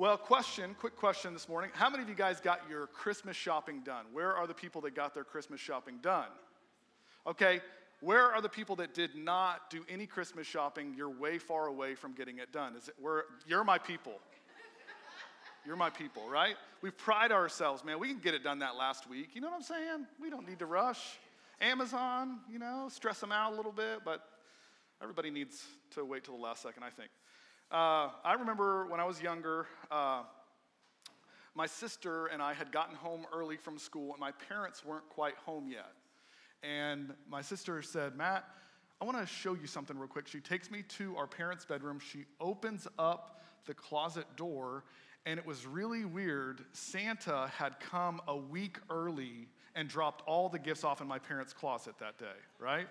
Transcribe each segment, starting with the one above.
Well, question, quick question this morning. How many of you guys got your Christmas shopping done? Where are the people that got their Christmas shopping done? Okay, where are the people that did not do any Christmas shopping? You're way far away from getting it done. Is it where you're my people? You're my people, right? We pride ourselves, man. We can get it done that last week. You know what I'm saying? We don't need to rush. Amazon, you know, stress them out a little bit, but everybody needs to wait till the last second, I think. Uh, I remember when I was younger, uh, my sister and I had gotten home early from school, and my parents weren't quite home yet. And my sister said, Matt, I want to show you something real quick. She takes me to our parents' bedroom. She opens up the closet door, and it was really weird. Santa had come a week early and dropped all the gifts off in my parents' closet that day, right?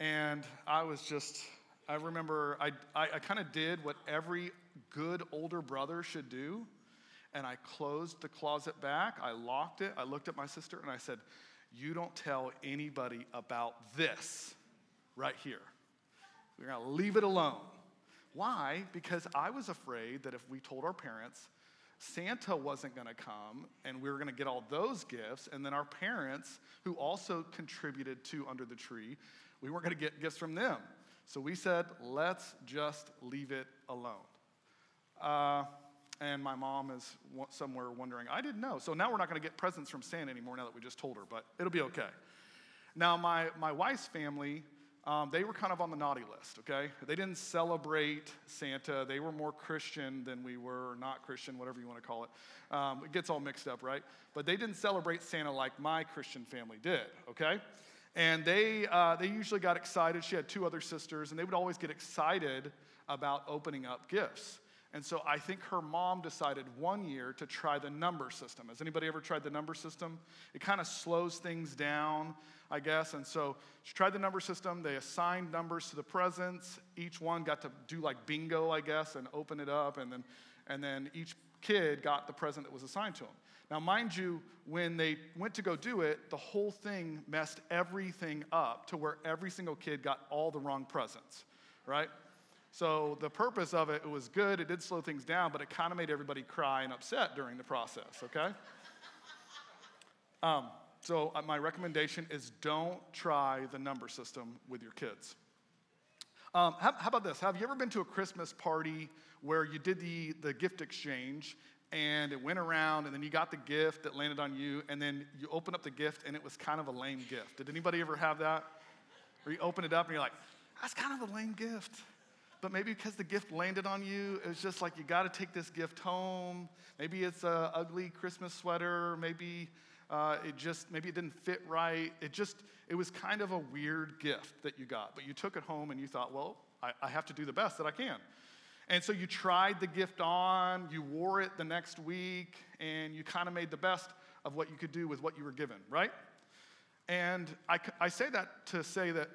And I was just, I remember I, I, I kind of did what every good older brother should do. And I closed the closet back, I locked it, I looked at my sister, and I said, You don't tell anybody about this right here. We're gonna leave it alone. Why? Because I was afraid that if we told our parents, Santa wasn't going to come and we were going to get all those gifts, and then our parents, who also contributed to Under the Tree, we weren't going to get gifts from them. So we said, let's just leave it alone. Uh, and my mom is somewhere wondering, I didn't know. So now we're not going to get presents from Santa anymore now that we just told her, but it'll be okay. Now, my, my wife's family, um, they were kind of on the naughty list, okay? They didn't celebrate Santa. They were more Christian than we were, or not Christian, whatever you want to call it. Um, it gets all mixed up, right? But they didn't celebrate Santa like my Christian family did, okay? And they, uh, they usually got excited. She had two other sisters, and they would always get excited about opening up gifts. And so I think her mom decided one year to try the number system. Has anybody ever tried the number system? It kind of slows things down, I guess. And so she tried the number system. They assigned numbers to the presents. Each one got to do like bingo, I guess, and open it up. And then, and then each kid got the present that was assigned to them. Now, mind you, when they went to go do it, the whole thing messed everything up to where every single kid got all the wrong presents, right? So the purpose of it, it was good. It did slow things down, but it kind of made everybody cry and upset during the process, okay? Um, so uh, my recommendation is don't try the number system with your kids. Um, how, how, about this? Have you ever been to a Christmas party where you did the, the gift exchange and it went around, and then you got the gift that landed on you, and then you open up the gift, and it was kind of a lame gift. Did anybody ever have that? Where you open it up and you're like, that's kind of a lame gift. But maybe because the gift landed on you, it was just like, you got to take this gift home. Maybe it's a ugly Christmas sweater. Maybe uh, it just, maybe it didn't fit right. It just, it was kind of a weird gift that you got. But you took it home and you thought, well, I, I have to do the best that I can. And so you tried the gift on, you wore it the next week, and you kind of made the best of what you could do with what you were given, right? And I, I say that to say that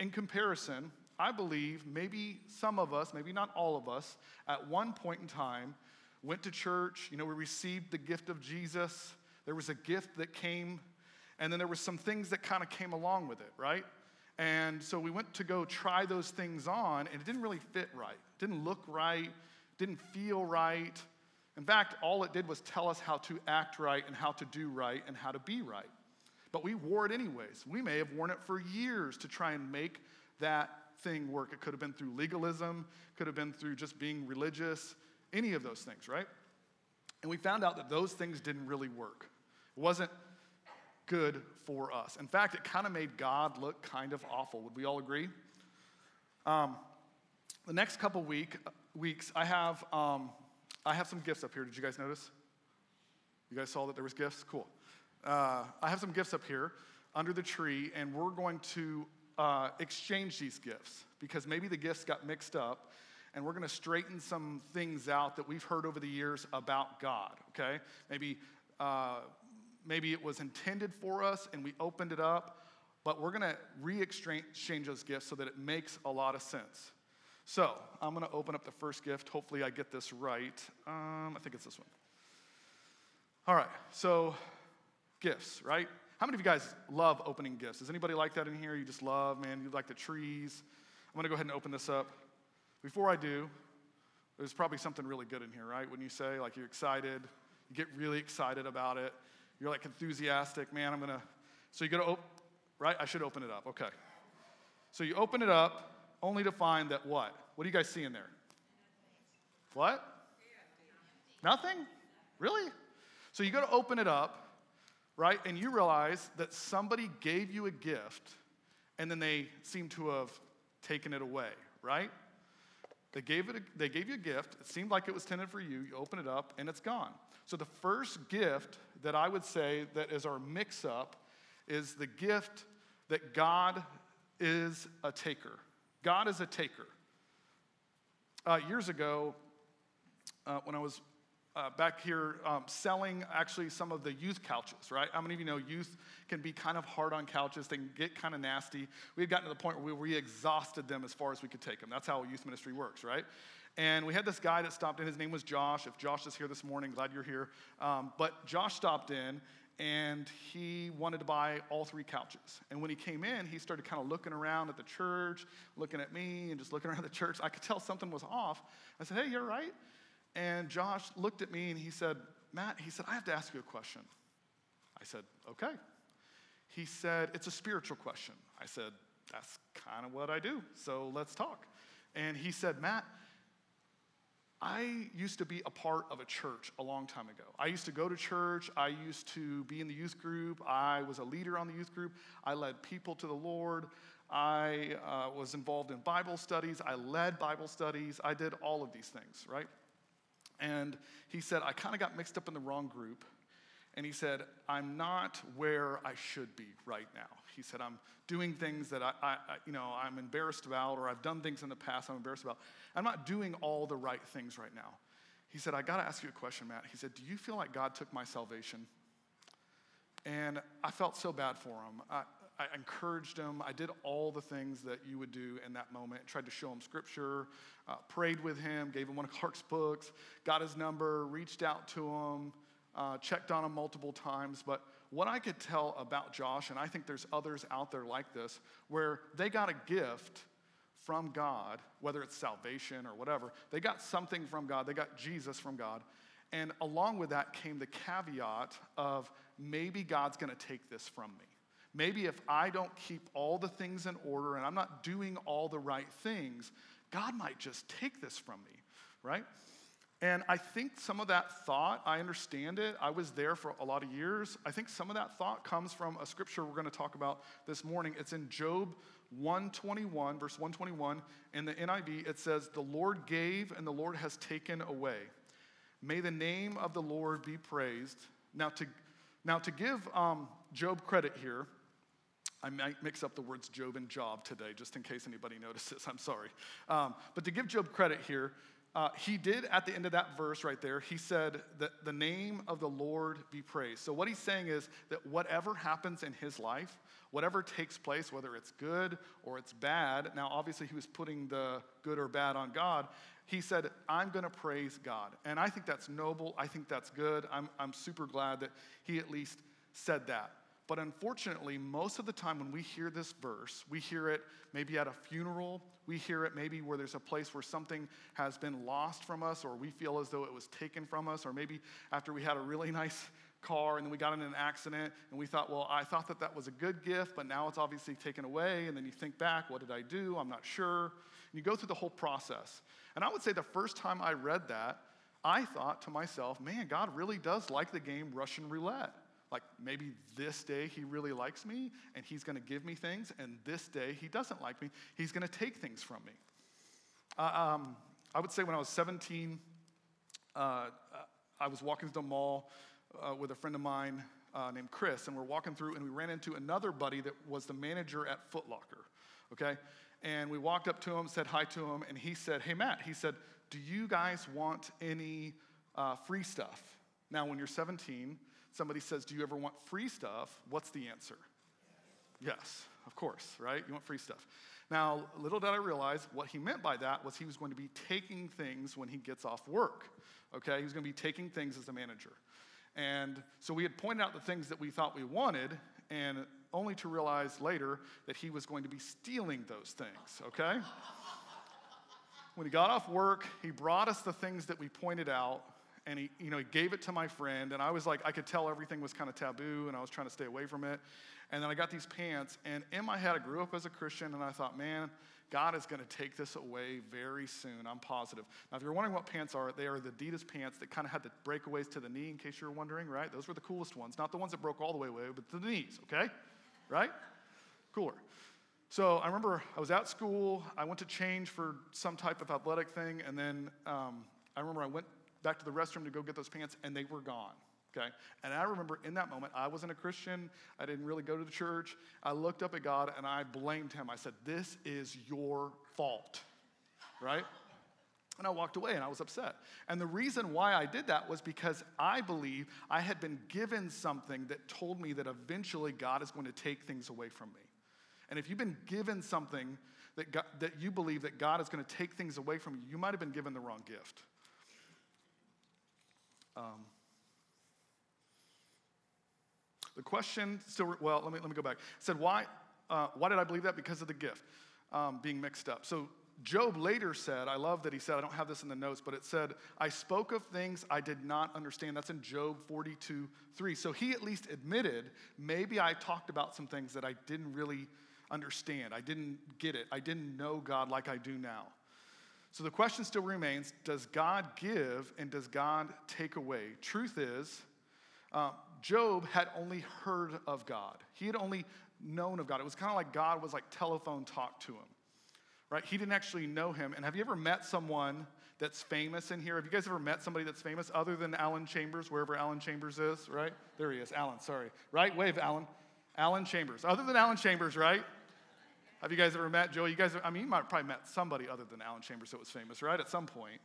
in comparison, I believe maybe some of us, maybe not all of us, at one point in time went to church, you know, we received the gift of Jesus. There was a gift that came, and then there were some things that kind of came along with it, right? And so we went to go try those things on, and it didn't really fit right. Didn't look right, didn't feel right. In fact, all it did was tell us how to act right and how to do right and how to be right. But we wore it anyways. We may have worn it for years to try and make that thing work. It could have been through legalism, could have been through just being religious, any of those things, right? And we found out that those things didn't really work. It wasn't good for us. In fact, it kind of made God look kind of awful. Would we all agree? Um, the next couple week, weeks, I have, um, I have some gifts up here. Did you guys notice? You guys saw that there was gifts? Cool. Uh, I have some gifts up here under the tree, and we're going to uh, exchange these gifts because maybe the gifts got mixed up, and we're going to straighten some things out that we've heard over the years about God. Okay, maybe uh, maybe it was intended for us and we opened it up, but we're going to re exchange those gifts so that it makes a lot of sense. So I'm going to open up the first gift. Hopefully, I get this right. Um, I think it's this one. All right, so gifts, right? How many of you guys love opening gifts? Is anybody like that in here? You just love, man, you like the trees. I'm going to go ahead and open this up. Before I do, There's probably something really good in here, right? When you say, like, you're excited, you get really excited about it, you're like enthusiastic, man, I'm gonna. So you go to, op- right? I should open it up, okay. So you open it up only to find that what? What do you guys see in there? What? Nothing? Really? So you go to open it up, right? And you realize that somebody gave you a gift and then they seem to have taken it away, right? They gave, it a, they gave you a gift. It seemed like it was intended for you. You open it up and it's gone. So the first gift that I would say that is our mix up is the gift that God is a taker. God is a taker. Uh, years ago, uh, when I was uh, back here um, selling actually some of the youth couches, right? How many of you know youth can be kind of hard on couches? They can get kind of nasty. We had gotten to the point where we, exhausted them as far as we could take them. That's how youth ministry works, right? And we had this guy that stopped in. His name was Josh. If Josh is here this morning, glad you're here. Um, but Josh stopped in and he wanted to buy all three couches. And when he came in, he started kind of looking around at the church, looking at me, and just looking around the church. I could tell something was off. I said, Hey, you're right. And Josh looked at me and he said, Matt, he said, I have to ask you a question. I said, Okay. He said, It's a spiritual question. I said, That's kind of what I do, so let's talk. And he said, Matt, I used to be a part of a church a long time ago. I used to go to church. I used to be in the youth group. I was a leader on the youth group. I led people to the Lord. I uh, was involved in Bible studies. I led Bible studies. I did all of these things, right? And he said, I kind of got mixed up in the wrong group. And he said, I'm not where I should be right now. He said, I'm doing things that I, I, you know, I'm embarrassed about, or I've done things in the past I'm embarrassed about. I'm not doing all the right things right now. He said, I got to ask you a question, Matt. He said, Do you feel like God took my salvation? And I felt so bad for him. I, I encouraged him. I did all the things that you would do in that moment. Tried to show him scripture, uh, prayed with him, gave him one of Clark's books, got his number, reached out to him, uh, checked on him multiple times. But what I could tell about Josh, and I think there's others out there like this, where they got a gift from God, whether it's salvation or whatever, they got something from God, they got Jesus from God. And along with that came the caveat of maybe God's gonna take this from me. Maybe if I don't keep all the things in order and I'm not doing all the right things, God might just take this from me, right? And I think some of that thought, I understand it. I was there for a lot of years. I think some of that thought comes from a scripture we're going to talk about this morning. It's in Job 121, verse 121. In the NIV, it says, The Lord gave and the Lord has taken away. May the name of the Lord be praised. Now, to, now to give um, Job credit here, I might mix up the words Job and job today, just in case anybody notices. I'm sorry. Um, but to give Job credit here, uh, he did at the end of that verse right there, he said that the name of the Lord be praised. So, what he's saying is that whatever happens in his life, whatever takes place, whether it's good or it's bad, now obviously he was putting the good or bad on God. He said, I'm going to praise God. And I think that's noble. I think that's good. I'm, I'm super glad that he at least said that. But unfortunately, most of the time when we hear this verse, we hear it maybe at a funeral, we hear it maybe where there's a place where something has been lost from us, or we feel as though it was taken from us, or maybe after we had a really nice car and then we got in an accident and we thought, well, I thought that that was a good gift, but now it's obviously taken away. And then you think back, what did I do? I'm not sure. And you go through the whole process. And I would say the first time I read that, I thought to myself, man, God really does like the game Russian roulette. Like maybe this day he really likes me and he's going to give me things, and this day he doesn't like me. He's going to take things from me. Uh, um, I would say when I was 17, uh, I was walking through the mall uh, with a friend of mine uh, named Chris, and we're walking through, and we ran into another buddy that was the manager at Foot Locker. Okay, and we walked up to him, said hi to him, and he said, "Hey Matt," he said, "Do you guys want any uh, free stuff?" Now, when you're 17, somebody says, Do you ever want free stuff? What's the answer? Yes, of course, right? You want free stuff. Now, little did I realize what he meant by that was he was going to be taking things when he gets off work. Okay? He was going to be taking things as a manager. And so we had pointed out the things that we thought we wanted, and only to realize later that he was going to be stealing those things, okay? when he got off work, he brought us the things that we pointed out and he, you know, he gave it to my friend, and I was like, I could tell everything was kind of taboo, and I was trying to stay away from it. And then I got these pants, and in my head, I grew up as a Christian, and I thought, man, God is going to take this away very soon. I'm positive. Now, if you're wondering what pants are, they are the Adidas pants that kind of had the breakaways to the knee, in case you're wondering, right? Those were the coolest ones. Not the ones that broke all the way away, but the knees, okay? Right? Cooler. So I remember I was at school. I went to change for some type of athletic thing, and then um, I remember I went back to the restroom to go get those pants, and they were gone. Okay? And I remember in that moment, I wasn't a Christian. I didn't really go to the church. I looked up at God and I blamed him. I said, This is your fault. Right? And I walked away and I was upset. And the reason why I did that was because I believe I had been given something that told me that eventually God is going to take things away from me. And if you've been given something that, God, that you believe that God is going to take things away from you, you might have been given the wrong gift. Um, the question still, well, let me, let me go back. It said, why, uh, why did I believe that? Because of the gift um, being mixed up. So Job later said, I love that he said, I don't have this in the notes, but it said, I spoke of things I did not understand. That's in Job 42 3. So he at least admitted, maybe I talked about some things that I didn't really understand. I didn't get it. I didn't know God like I do now. So the question still remains Does God give and does God take away? Truth is, uh, Job had only heard of God, he had only known of God. It was kind of like God was like telephone talk to him, right? He didn't actually know him. And have you ever met someone that's famous in here? Have you guys ever met somebody that's famous other than Alan Chambers, wherever Alan Chambers is, right? There he is, Alan, sorry. Right? Wave, Alan. Alan Chambers. Other than Alan Chambers, right? Have you guys ever met Joey? You guys, I mean, you might probably met somebody other than Alan Chambers that was famous, right? At some point.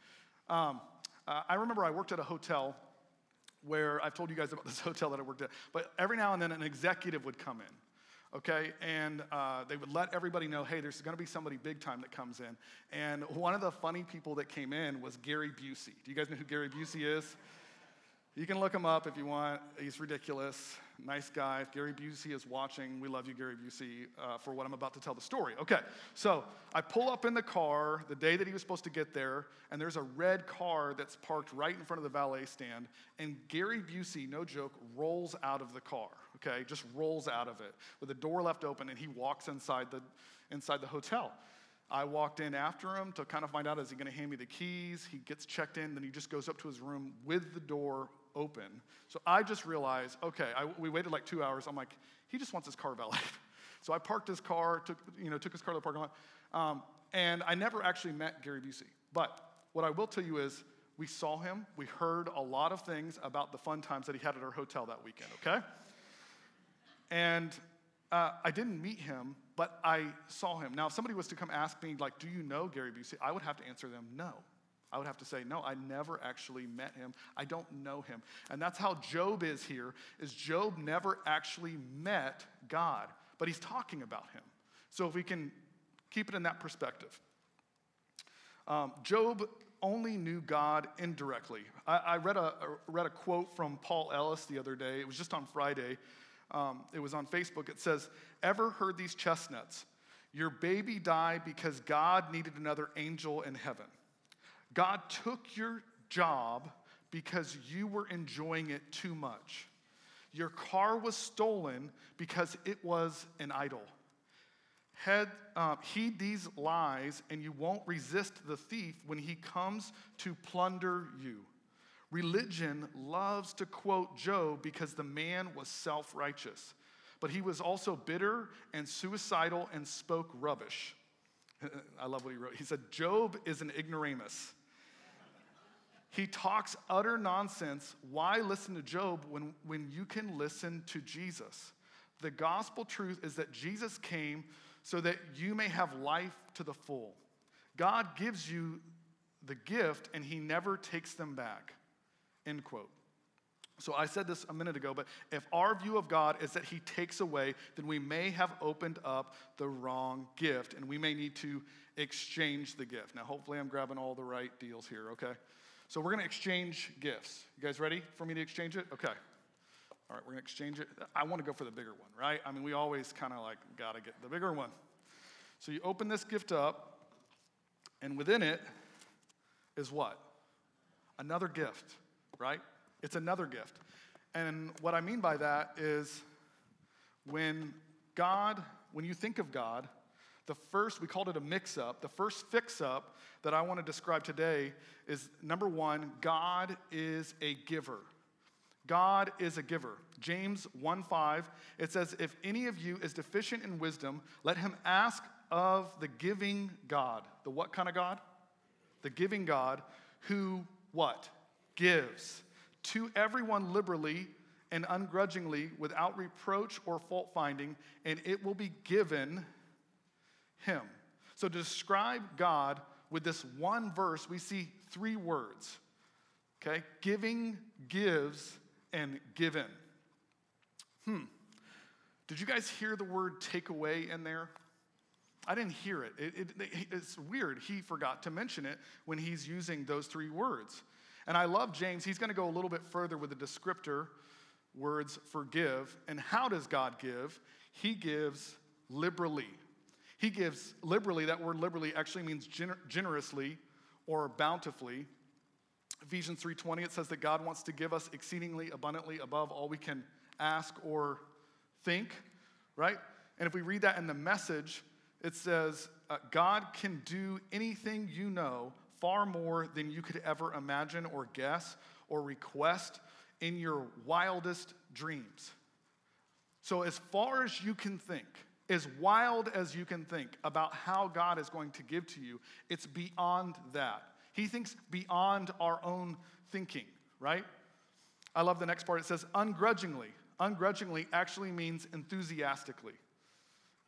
Um, uh, I remember I worked at a hotel where I've told you guys about this hotel that I worked at, but every now and then an executive would come in, okay? And uh, they would let everybody know, hey, there's gonna be somebody big time that comes in. And one of the funny people that came in was Gary Busey. Do you guys know who Gary Busey is? You can look him up if you want. He's ridiculous nice guy. If Gary Busey is watching, we love you, Gary Busey, uh, for what I'm about to tell the story. Okay, so I pull up in the car the day that he was supposed to get there, and there's a red car that's parked right in front of the valet stand, and Gary Busey, no joke, rolls out of the car. Okay, just rolls out of it with the door left open, and he walks inside the inside the hotel. I walked in after him to kind of find out is he going to hand me the keys? He gets checked in, then he just goes up to his room with the door open. So I just realized, okay, I, we waited like two hours. I'm like, he just wants his car valet. so I parked his car, took, you know, took his car to the parking lot, um, and I never actually met Gary Busey. But what I will tell you is, we saw him. We heard a lot of things about the fun times that he had at our hotel that weekend, okay? And uh, I didn't meet him, but I saw him. Now, if somebody was to come ask me, like, do you know Gary Busey? I would have to answer them, no. I would have to say, no, I never actually met him. I don't know him. And that's how Job is here, is Job never actually met God, but he's talking about him. So if we can keep it in that perspective. Um, Job only knew God indirectly. I, I read, a, read a quote from Paul Ellis the other day. It was just on Friday. Um, it was on Facebook. It says, Ever heard these chestnuts? Your baby died because God needed another angel in heaven. God took your job because you were enjoying it too much. Your car was stolen because it was an idol. Head, uh, heed these lies, and you won't resist the thief when he comes to plunder you. Religion loves to quote Job because the man was self righteous, but he was also bitter and suicidal and spoke rubbish. I love what he wrote. He said, Job is an ignoramus. He talks utter nonsense. Why listen to Job when, when you can listen to Jesus? The gospel truth is that Jesus came so that you may have life to the full. God gives you the gift and he never takes them back. End quote. So I said this a minute ago, but if our view of God is that he takes away, then we may have opened up the wrong gift and we may need to exchange the gift. Now, hopefully, I'm grabbing all the right deals here, okay? So we're going to exchange gifts. You guys ready for me to exchange it? Okay. All right, we're going to exchange it. I want to go for the bigger one, right? I mean, we always kind of like got to get the bigger one. So you open this gift up, And within it is what? Another gift, right? It's another gift. And what I mean by that is when God, when you think of God, the first, we called it a mix up. The first fix up that I want to describe today is number one, God is a giver. God is a giver. James 1 5, it says, If any of you is deficient in wisdom, let him ask of the giving God. The what kind of God? The giving God who what? Gives to everyone liberally and ungrudgingly without reproach or fault finding, and it will be given him. So to describe God with this one verse, we see three words. Okay? Giving, gives, and given. Hmm. Did you guys hear the word take away in there? I didn't hear it. It, it. It's weird. He forgot to mention it when he's using those three words. And I love James. He's going to go a little bit further with the descriptor words forgive. And how does God give? He gives liberally. He gives liberally. That word liberally actually means gener- generously or bountifully. Ephesians 3:20 it says that God wants to give us exceedingly abundantly above all we can ask or think, right? And if we read that in the message, it says uh, God can do anything you know far more than you could ever imagine or guess or request in your wildest dreams. So, as far as you can think, as wild as you can think about how God is going to give to you, it's beyond that. He thinks beyond our own thinking, right? I love the next part. It says, ungrudgingly. Ungrudgingly actually means enthusiastically.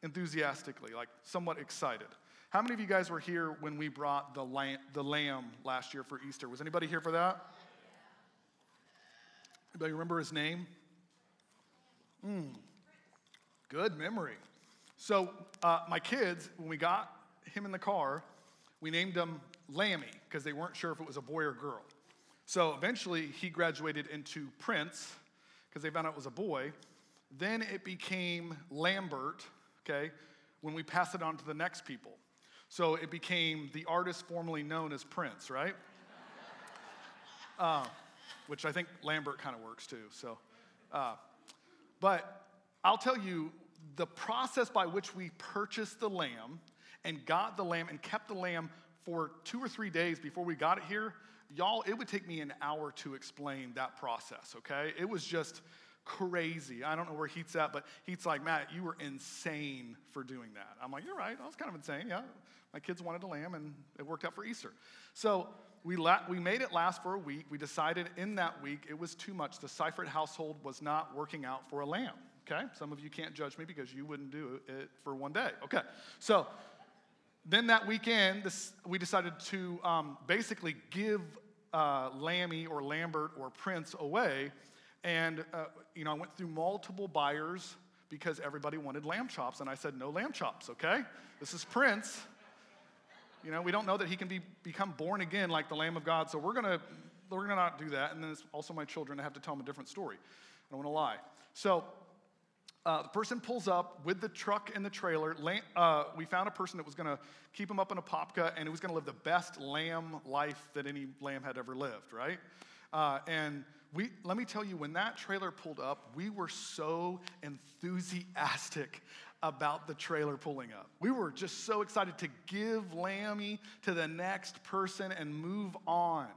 Enthusiastically, like somewhat excited. How many of you guys were here when we brought the lamb, the lamb last year for Easter? Was anybody here for that? Anybody remember his name? Hmm. Good memory. So, uh, my kids, when we got him in the car, we named him Lammy because they weren't sure if it was a boy or girl. So, eventually, he graduated into Prince because they found out it was a boy. Then it became Lambert, okay, when we passed it on to the next people. So, it became the artist formerly known as Prince, right? Uh, which I think Lambert kind of works too. So, uh, but I'll tell you, the process by which we purchased the lamb and got the lamb and kept the lamb for two or three days before we got it here, y'all, it would take me an hour to explain that process, okay? It was just crazy. I don't know where Heat's at, but Heat's like, Matt, you were insane for doing that. I'm like, you're right. I was kind of insane. Yeah. My kids wanted a lamb, and it worked out for Easter. So we, la- we made it last for a week. We decided in that week it was too much. The Seifert household was not working out for a lamb okay? Some of you can't judge me because you wouldn't do it for one day, okay? So then that weekend, this, we decided to um, basically give uh, Lammy or Lambert or Prince away. And, uh, you know, I went through multiple buyers because everybody wanted lamb chops. And I said, no lamb chops, okay? This is Prince. You know, we don't know that he can be, become born again like the Lamb of God, so we're gonna, we're gonna not do that. And then it's also my children, I have to tell them a different story. I don't wanna lie. So uh, the person pulls up with the truck and the trailer. Uh, we found a person that was going to keep him up in Apopka and he was going to live the best lamb life that any lamb had ever lived, right? Uh, and we, let me tell you, when that trailer pulled up, we were so enthusiastic about the trailer pulling up. We were just so excited to give Lammy to the next person and move on,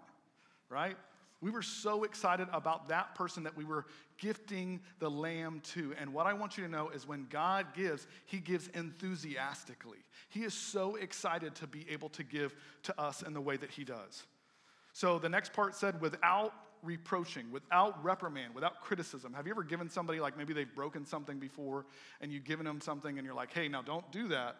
right? We were so excited about that person that we were gifting the lamb to. And what I want you to know is when God gives, He gives enthusiastically. He is so excited to be able to give to us in the way that He does. So the next part said, without reproaching, without reprimand, without criticism. Have you ever given somebody, like maybe they've broken something before, and you've given them something and you're like, hey, now don't do that?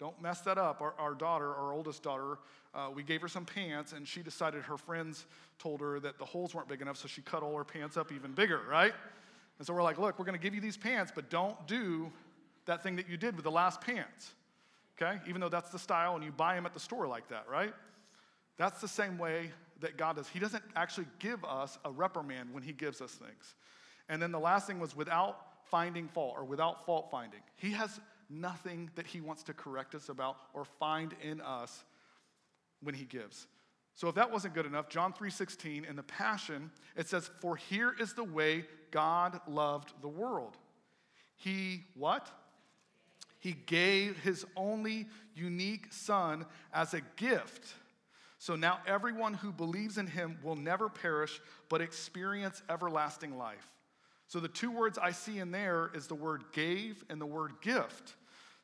Don't mess that up. Our, our daughter, our oldest daughter, uh, we gave her some pants, and she decided her friends told her that the holes weren't big enough, so she cut all her pants up even bigger, right? And so we're like, look, we're going to give you these pants, but don't do that thing that you did with the last pants, okay? Even though that's the style, and you buy them at the store like that, right? That's the same way that God does. He doesn't actually give us a reprimand when He gives us things. And then the last thing was without finding fault or without fault finding. He has nothing that he wants to correct us about or find in us when he gives. So if that wasn't good enough, John 3:16 in the Passion, it says, "For here is the way God loved the world. He what? He gave his only unique son as a gift. So now everyone who believes in him will never perish but experience everlasting life." So the two words I see in there is the word gave and the word gift.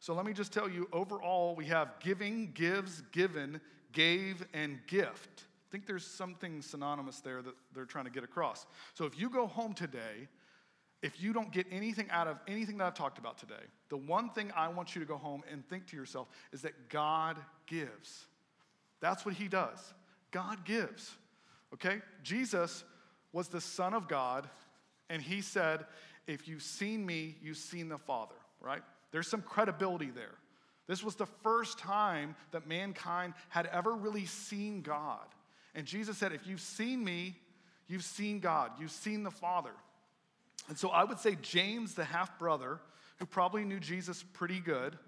So let me just tell you overall, we have giving, gives, given, gave, and gift. I think there's something synonymous there that they're trying to get across. So if you go home today, if you don't get anything out of anything that I've talked about today, the one thing I want you to go home and think to yourself is that God gives. That's what He does. God gives. Okay? Jesus was the Son of God, and He said, If you've seen me, you've seen the Father, right? There's some credibility there. This was the first time that mankind had ever really seen God. And Jesus said, If you've seen me, you've seen God, you've seen the Father. And so I would say James, the half brother, who probably knew Jesus pretty good,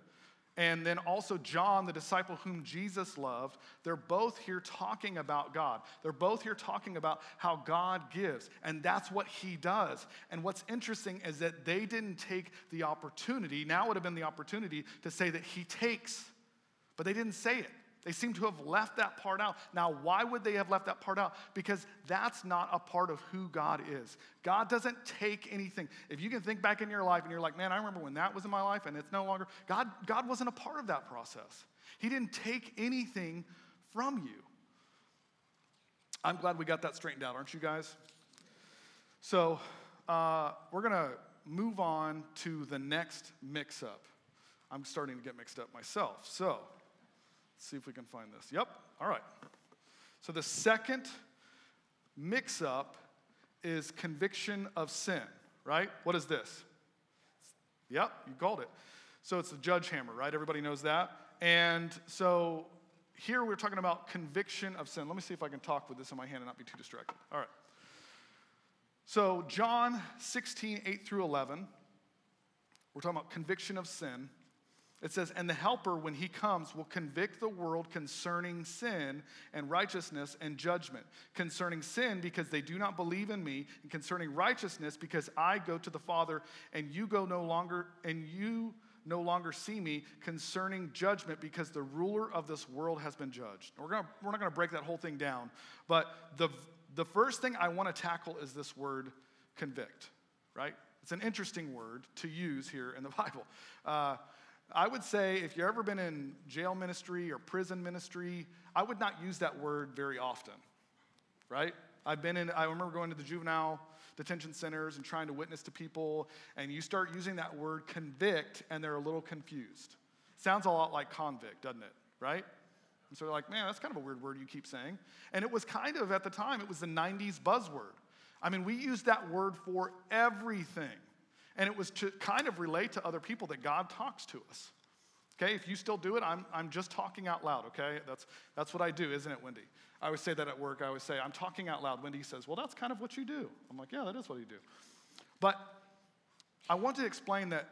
and then also John, the disciple whom Jesus loved, they're both here talking about God. They're both here talking about how God gives, and that's what He does. And what's interesting is that they didn't take the opportunity, now would have been the opportunity to say that He takes, but they didn't say it. They seem to have left that part out. Now, why would they have left that part out? Because that's not a part of who God is. God doesn't take anything. If you can think back in your life and you're like, man, I remember when that was in my life and it's no longer, God, God wasn't a part of that process. He didn't take anything from you. I'm glad we got that straightened out, aren't you guys? So, uh, we're going to move on to the next mix up. I'm starting to get mixed up myself. So, Let's see if we can find this. Yep, all right. So the second mix up is conviction of sin, right? What is this? Yep, you called it. So it's the judge hammer, right? Everybody knows that. And so here we're talking about conviction of sin. Let me see if I can talk with this in my hand and not be too distracted. All right. So, John 16, 8 through 11, we're talking about conviction of sin. It says, And the Helper, when he comes, will convict the world concerning sin and righteousness and judgment. Concerning sin, because they do not believe in me, and concerning righteousness, because I go to the Father, and you go no longer, and you no longer see me. Concerning judgment, because the ruler of this world has been judged. We're, gonna, we're not going to break that whole thing down, but the, the first thing I want to tackle is this word convict, right? It's an interesting word to use here in the Bible. Uh, I would say if you've ever been in jail ministry or prison ministry, I would not use that word very often, right? I've been in, I remember going to the juvenile detention centers and trying to witness to people, and you start using that word convict, and they're a little confused. Sounds a lot like convict, doesn't it? Right? And so they're like, man, that's kind of a weird word you keep saying. And it was kind of, at the time, it was the 90s buzzword. I mean, we used that word for everything. And it was to kind of relate to other people that God talks to us. Okay, if you still do it, I'm, I'm just talking out loud, okay? That's, that's what I do, isn't it, Wendy? I always say that at work. I always say, I'm talking out loud. Wendy says, Well, that's kind of what you do. I'm like, Yeah, that is what you do. But I want to explain that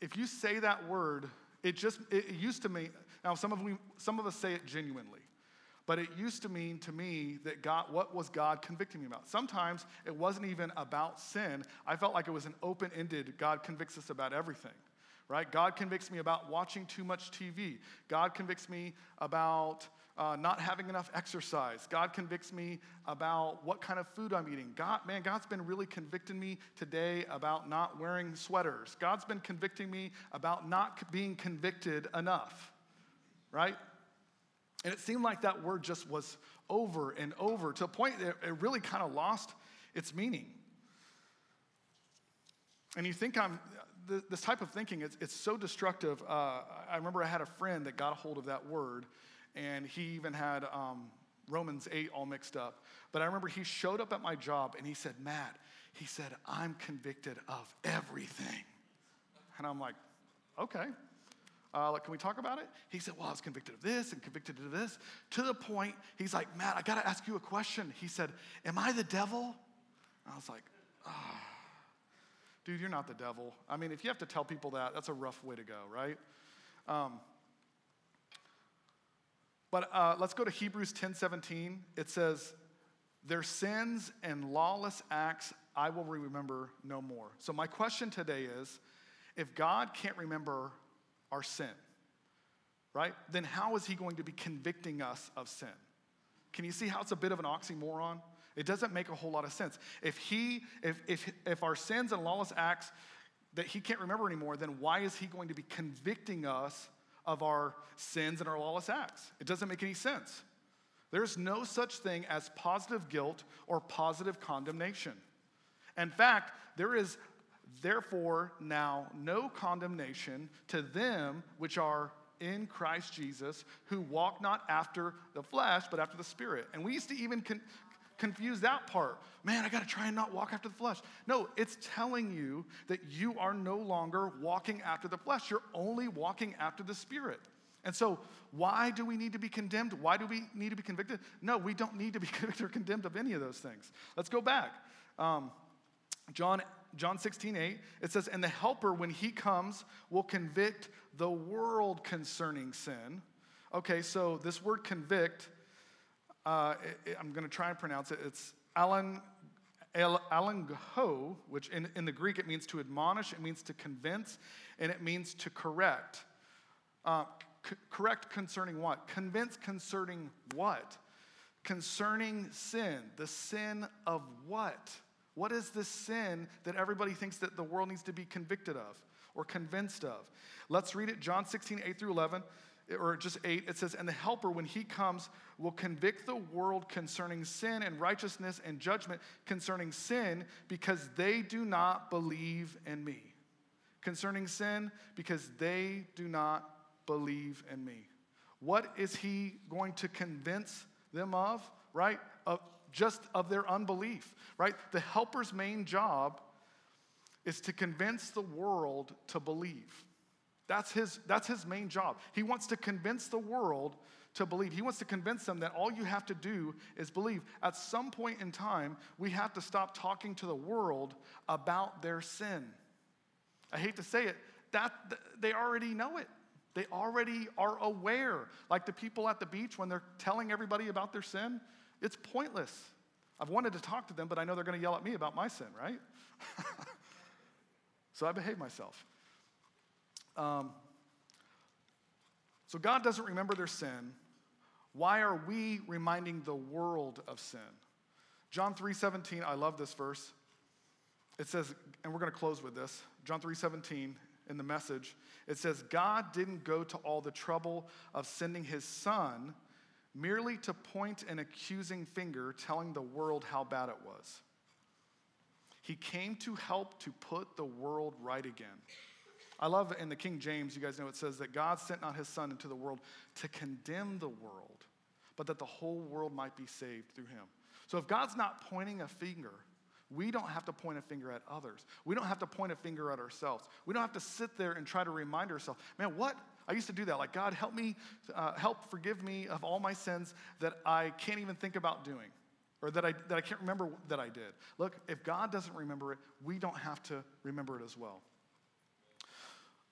if you say that word, it just, it used to mean, now some of, we, some of us say it genuinely. But it used to mean to me that God, what was God convicting me about? Sometimes it wasn't even about sin. I felt like it was an open ended, God convicts us about everything, right? God convicts me about watching too much TV. God convicts me about uh, not having enough exercise. God convicts me about what kind of food I'm eating. God, man, God's been really convicting me today about not wearing sweaters. God's been convicting me about not being convicted enough, right? And it seemed like that word just was over and over to a point that it really kind of lost its meaning. And you think I'm, this type of thinking, it's, it's so destructive. Uh, I remember I had a friend that got a hold of that word, and he even had um, Romans 8 all mixed up. But I remember he showed up at my job and he said, Matt, he said, I'm convicted of everything. And I'm like, okay. Uh, like, can we talk about it? He said, Well, I was convicted of this and convicted of this. To the point, he's like, Matt, I got to ask you a question. He said, Am I the devil? I was like, oh. dude, you're not the devil. I mean, if you have to tell people that, that's a rough way to go, right? Um, But uh, let's go to Hebrews 10 17. It says, Their sins and lawless acts I will remember no more. So, my question today is if God can't remember our sin, right, then how is He going to be convicting us of sin? Can you see how it's a bit of an oxymoron? It doesn't make a whole lot of sense. If he, if, if, if our sins and lawless acts that he can't remember anymore, then why is he going to be convicting us of our sins and our lawless acts? It doesn't make any sense. There's no such thing as positive guilt or positive condemnation. In fact, there is therefore now no condemnation to them which are in Christ Jesus, who walk not after the flesh, but after the Spirit. And we used to even con- confuse that part. Man, I got to try and not walk after the flesh. No, it's telling you that you are no longer walking after the flesh. You're only walking after the Spirit. And so, why do we need to be condemned? Why do we need to be convicted? No, we don't need to be convicted or condemned of any of those things. Let's go back. Um, John, John 16, 8, it says, And the Helper, when he comes, will convict the world concerning sin. Okay, so this word convict, uh, it, it, I'm going to try and pronounce it. It's Alan, alango, which in, in the Greek it means to admonish, it means to convince, and it means to correct. Uh, c- correct concerning what? Convince concerning what? Concerning sin. The sin of what? What is this sin that everybody thinks that the world needs to be convicted of or convinced of? Let's read it John 16, 8 through 11, or just 8. It says, And the Helper, when he comes, will convict the world concerning sin and righteousness and judgment concerning sin because they do not believe in me. Concerning sin because they do not believe in me. What is he going to convince them of? Right? Just of their unbelief, right? The helper's main job is to convince the world to believe. That's his, that's his main job. He wants to convince the world to believe. He wants to convince them that all you have to do is believe. At some point in time, we have to stop talking to the world about their sin. I hate to say it, that they already know it. They already are aware. Like the people at the beach when they're telling everybody about their sin, it's pointless. I've wanted to talk to them, but I know they're going to yell at me about my sin, right? so I behave myself. Um, so God doesn't remember their sin. Why are we reminding the world of sin? John 3:17, I love this verse. It says, and we're going to close with this. John 3:17 in the message, it says, God didn't go to all the trouble of sending his son merely to point an accusing finger telling the world how bad it was. He came to help to put the world right again. I love in the King James, you guys know it says that God sent not his son into the world to condemn the world, but that the whole world might be saved through him. So if God's not pointing a finger, we don't have to point a finger at others. We don't have to point a finger at ourselves. We don't have to sit there and try to remind ourselves, man, what I used to do that. Like, God, help me, uh, help forgive me of all my sins that I can't even think about doing or that I, that I can't remember that I did. Look, if God doesn't remember it, we don't have to remember it as well.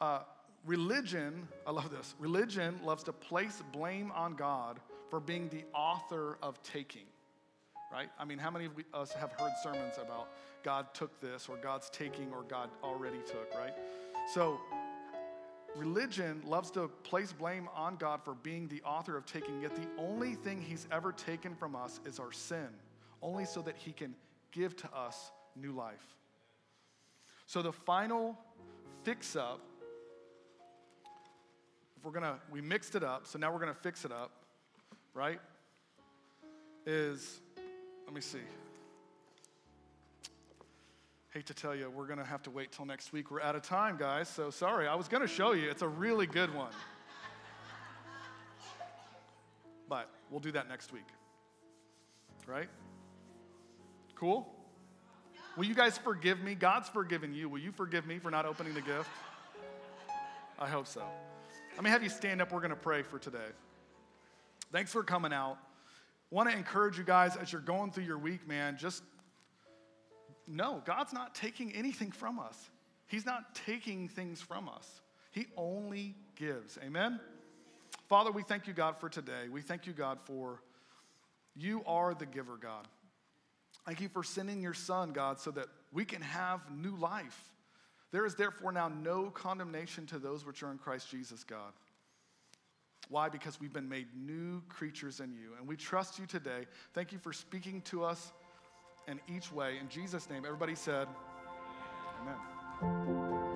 Uh, religion, I love this, religion loves to place blame on God for being the author of taking, right? I mean, how many of us have heard sermons about God took this or God's taking or God already took, right? So, Religion loves to place blame on God for being the author of taking, yet the only thing He's ever taken from us is our sin, only so that He can give to us new life. So the final fix up, if we're gonna, we mixed it up, so now we're gonna fix it up, right? Is, let me see. Hate to tell you, we're going to have to wait till next week. We're out of time, guys. So sorry. I was going to show you. It's a really good one. But we'll do that next week. Right? Cool? Will you guys forgive me? God's forgiven you. Will you forgive me for not opening the gift? I hope so. Let me have you stand up. We're going to pray for today. Thanks for coming out. Want to encourage you guys as you're going through your week, man. Just no, God's not taking anything from us. He's not taking things from us. He only gives. Amen? Father, we thank you, God, for today. We thank you, God, for you are the giver, God. Thank you for sending your Son, God, so that we can have new life. There is therefore now no condemnation to those which are in Christ Jesus, God. Why? Because we've been made new creatures in you. And we trust you today. Thank you for speaking to us in each way. In Jesus' name, everybody said, Amen.